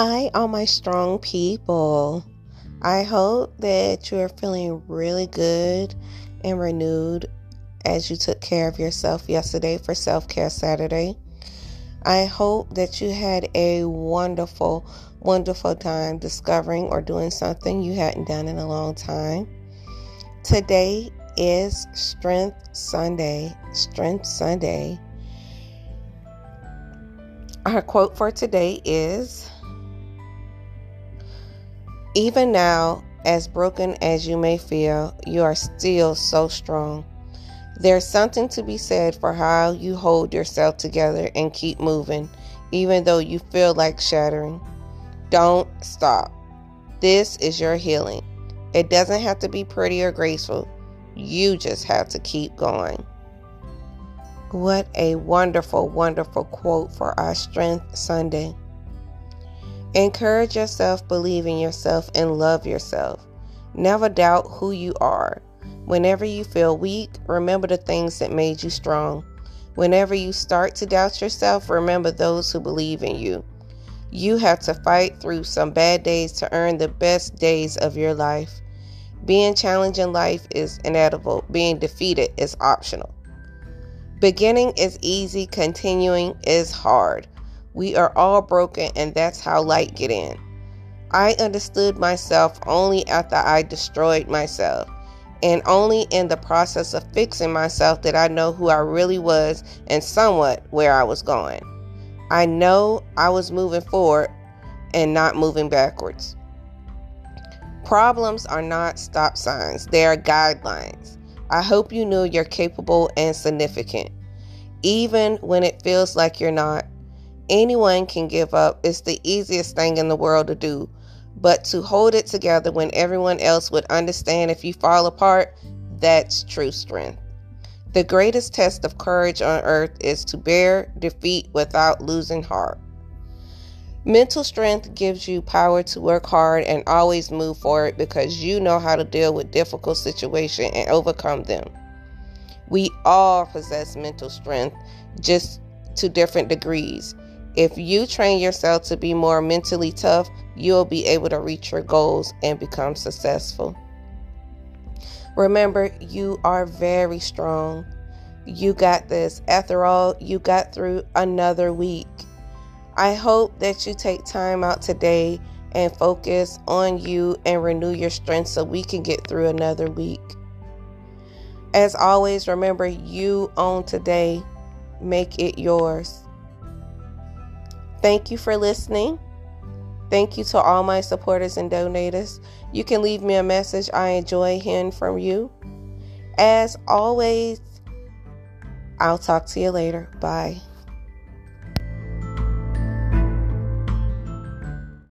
Hi, all my strong people. I hope that you are feeling really good and renewed as you took care of yourself yesterday for Self Care Saturday. I hope that you had a wonderful, wonderful time discovering or doing something you hadn't done in a long time. Today is Strength Sunday. Strength Sunday. Our quote for today is Even now, as broken as you may feel, you are still so strong. There's something to be said for how you hold yourself together and keep moving, even though you feel like shattering. Don't stop. This is your healing. It doesn't have to be pretty or graceful. You just have to keep going. What a wonderful, wonderful quote for our Strength Sunday. Encourage yourself, believe in yourself, and love yourself. Never doubt who you are. Whenever you feel weak, remember the things that made you strong. Whenever you start to doubt yourself, remember those who believe in you. You have to fight through some bad days to earn the best days of your life. Being challenged in life is inevitable, being defeated is optional. Beginning is easy, continuing is hard. We are all broken, and that's how light get in. I understood myself only after I destroyed myself. And only in the process of fixing myself did I know who I really was and somewhat where I was going. I know I was moving forward and not moving backwards. Problems are not stop signs, they are guidelines. I hope you know you're capable and significant. Even when it feels like you're not, anyone can give up. It's the easiest thing in the world to do. But to hold it together when everyone else would understand if you fall apart, that's true strength. The greatest test of courage on earth is to bear defeat without losing heart. Mental strength gives you power to work hard and always move forward because you know how to deal with difficult situations and overcome them. We all possess mental strength, just to different degrees. If you train yourself to be more mentally tough, you'll be able to reach your goals and become successful. Remember, you are very strong. You got this. After all, you got through another week. I hope that you take time out today and focus on you and renew your strength so we can get through another week. As always, remember you own today, make it yours. Thank you for listening. Thank you to all my supporters and donators. You can leave me a message. I enjoy hearing from you. As always, I'll talk to you later. Bye.